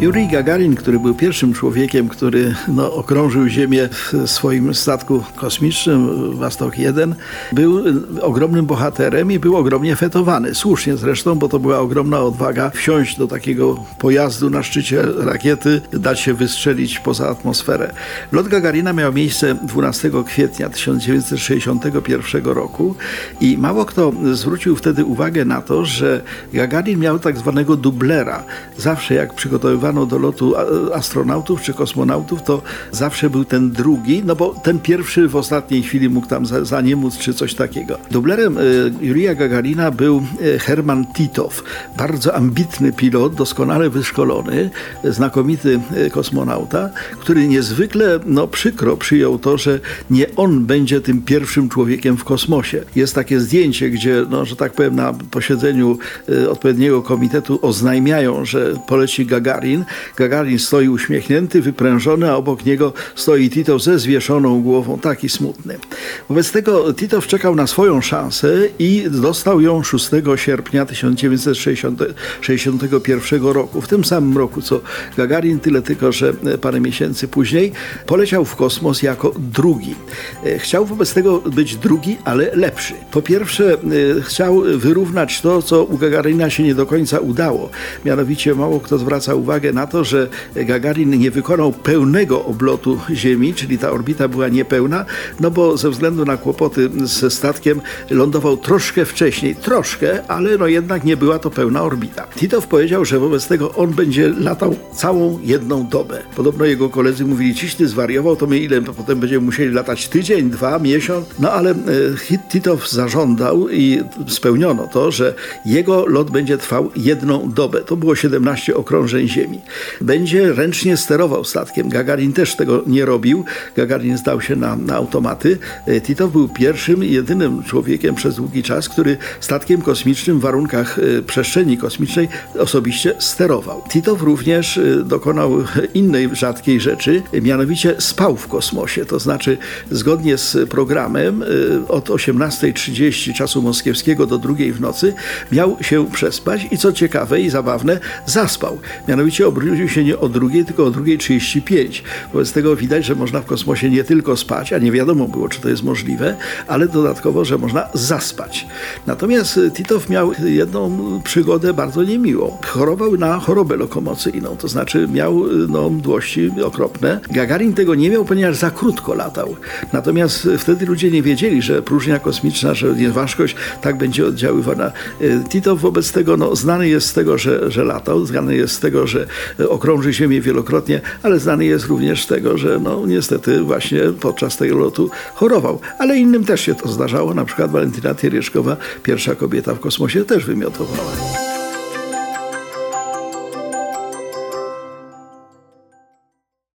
Jurij Gagarin, który był pierwszym człowiekiem, który no, okrążył Ziemię w swoim statku kosmicznym Wastok 1, był ogromnym bohaterem i był ogromnie fetowany. Słusznie zresztą, bo to była ogromna odwaga wsiąść do takiego pojazdu na szczycie rakiety, dać się wystrzelić poza atmosferę. Lot Gagarina miał miejsce 12 kwietnia 1961 roku i mało kto zwrócił wtedy uwagę na to, że Gagarin miał tak zwanego dublera. Zawsze jak do lotu astronautów czy kosmonautów, to zawsze był ten drugi, no bo ten pierwszy w ostatniej chwili mógł tam za, za czy coś takiego. Dublerem y, Jurija Gagarina był y, Herman Titow, bardzo ambitny pilot, doskonale wyszkolony, znakomity y, kosmonauta, który niezwykle no, przykro przyjął to, że nie on będzie tym pierwszym człowiekiem w kosmosie. Jest takie zdjęcie, gdzie, no, że tak powiem, na posiedzeniu odpowiedniego komitetu oznajmiają, że poleci Gagarin, Gagarin. Gagarin stoi uśmiechnięty, wyprężony, a obok niego stoi Tito ze zwieszoną głową, taki smutny. Wobec tego Tito czekał na swoją szansę i dostał ją 6 sierpnia 1961 roku. W tym samym roku co Gagarin, tyle tylko, że parę miesięcy później poleciał w kosmos jako drugi. Chciał wobec tego być drugi, ale lepszy. Po pierwsze, chciał wyrównać to, co u Gagarina się nie do końca udało. Mianowicie mało kto zwraca uwagę uwagę na to, że Gagarin nie wykonał pełnego oblotu Ziemi, czyli ta orbita była niepełna, no bo ze względu na kłopoty ze statkiem lądował troszkę wcześniej, troszkę, ale no jednak nie była to pełna orbita. Titow powiedział, że wobec tego on będzie latał całą jedną dobę. Podobno jego koledzy mówili, ciś ty zwariował, to my ile potem będziemy musieli latać tydzień, dwa, miesiąc. No ale e, Titow zażądał i spełniono to, że jego lot będzie trwał jedną dobę. To było 17 okrążeń Ziemi. Będzie ręcznie sterował statkiem. Gagarin też tego nie robił. Gagarin zdał się na, na automaty. E, Titow był pierwszym i jedynym człowiekiem przez długi czas, który statkiem kosmicznym w warunkach e, przestrzeni kosmicznej osobiście sterował. Titow również e, dokonał innej rzadkiej rzeczy, mianowicie spał w kosmosie. To znaczy, zgodnie z programem od 18.30 czasu moskiewskiego do drugiej w nocy miał się przespać i co ciekawe i zabawne, zaspał. Mianowicie obudził się nie o drugiej, tylko o drugiej 35. Wobec tego widać, że można w kosmosie nie tylko spać, a nie wiadomo było, czy to jest możliwe, ale dodatkowo, że można zaspać. Natomiast Titow miał jedną przygodę bardzo niemiłą. Chorował na chorobę lokomocyjną, to znaczy miał no, mdłości okropne. Gagarin tego nie miał, ponieważ za krótko latał. Natomiast wtedy ludzie nie wiedzieli, że próżnia kosmiczna, że nieważkość tak będzie oddziaływana. Titow wobec tego no, znany jest z tego, że, że latał, znany jest z tego, że okrąży Ziemię wielokrotnie, ale znany jest również z tego, że no niestety właśnie podczas tego lotu chorował. Ale innym też się to zdarzało, na przykład Walentyna Tieryszkowa, pierwsza kobieta w kosmosie, też wymiotowała.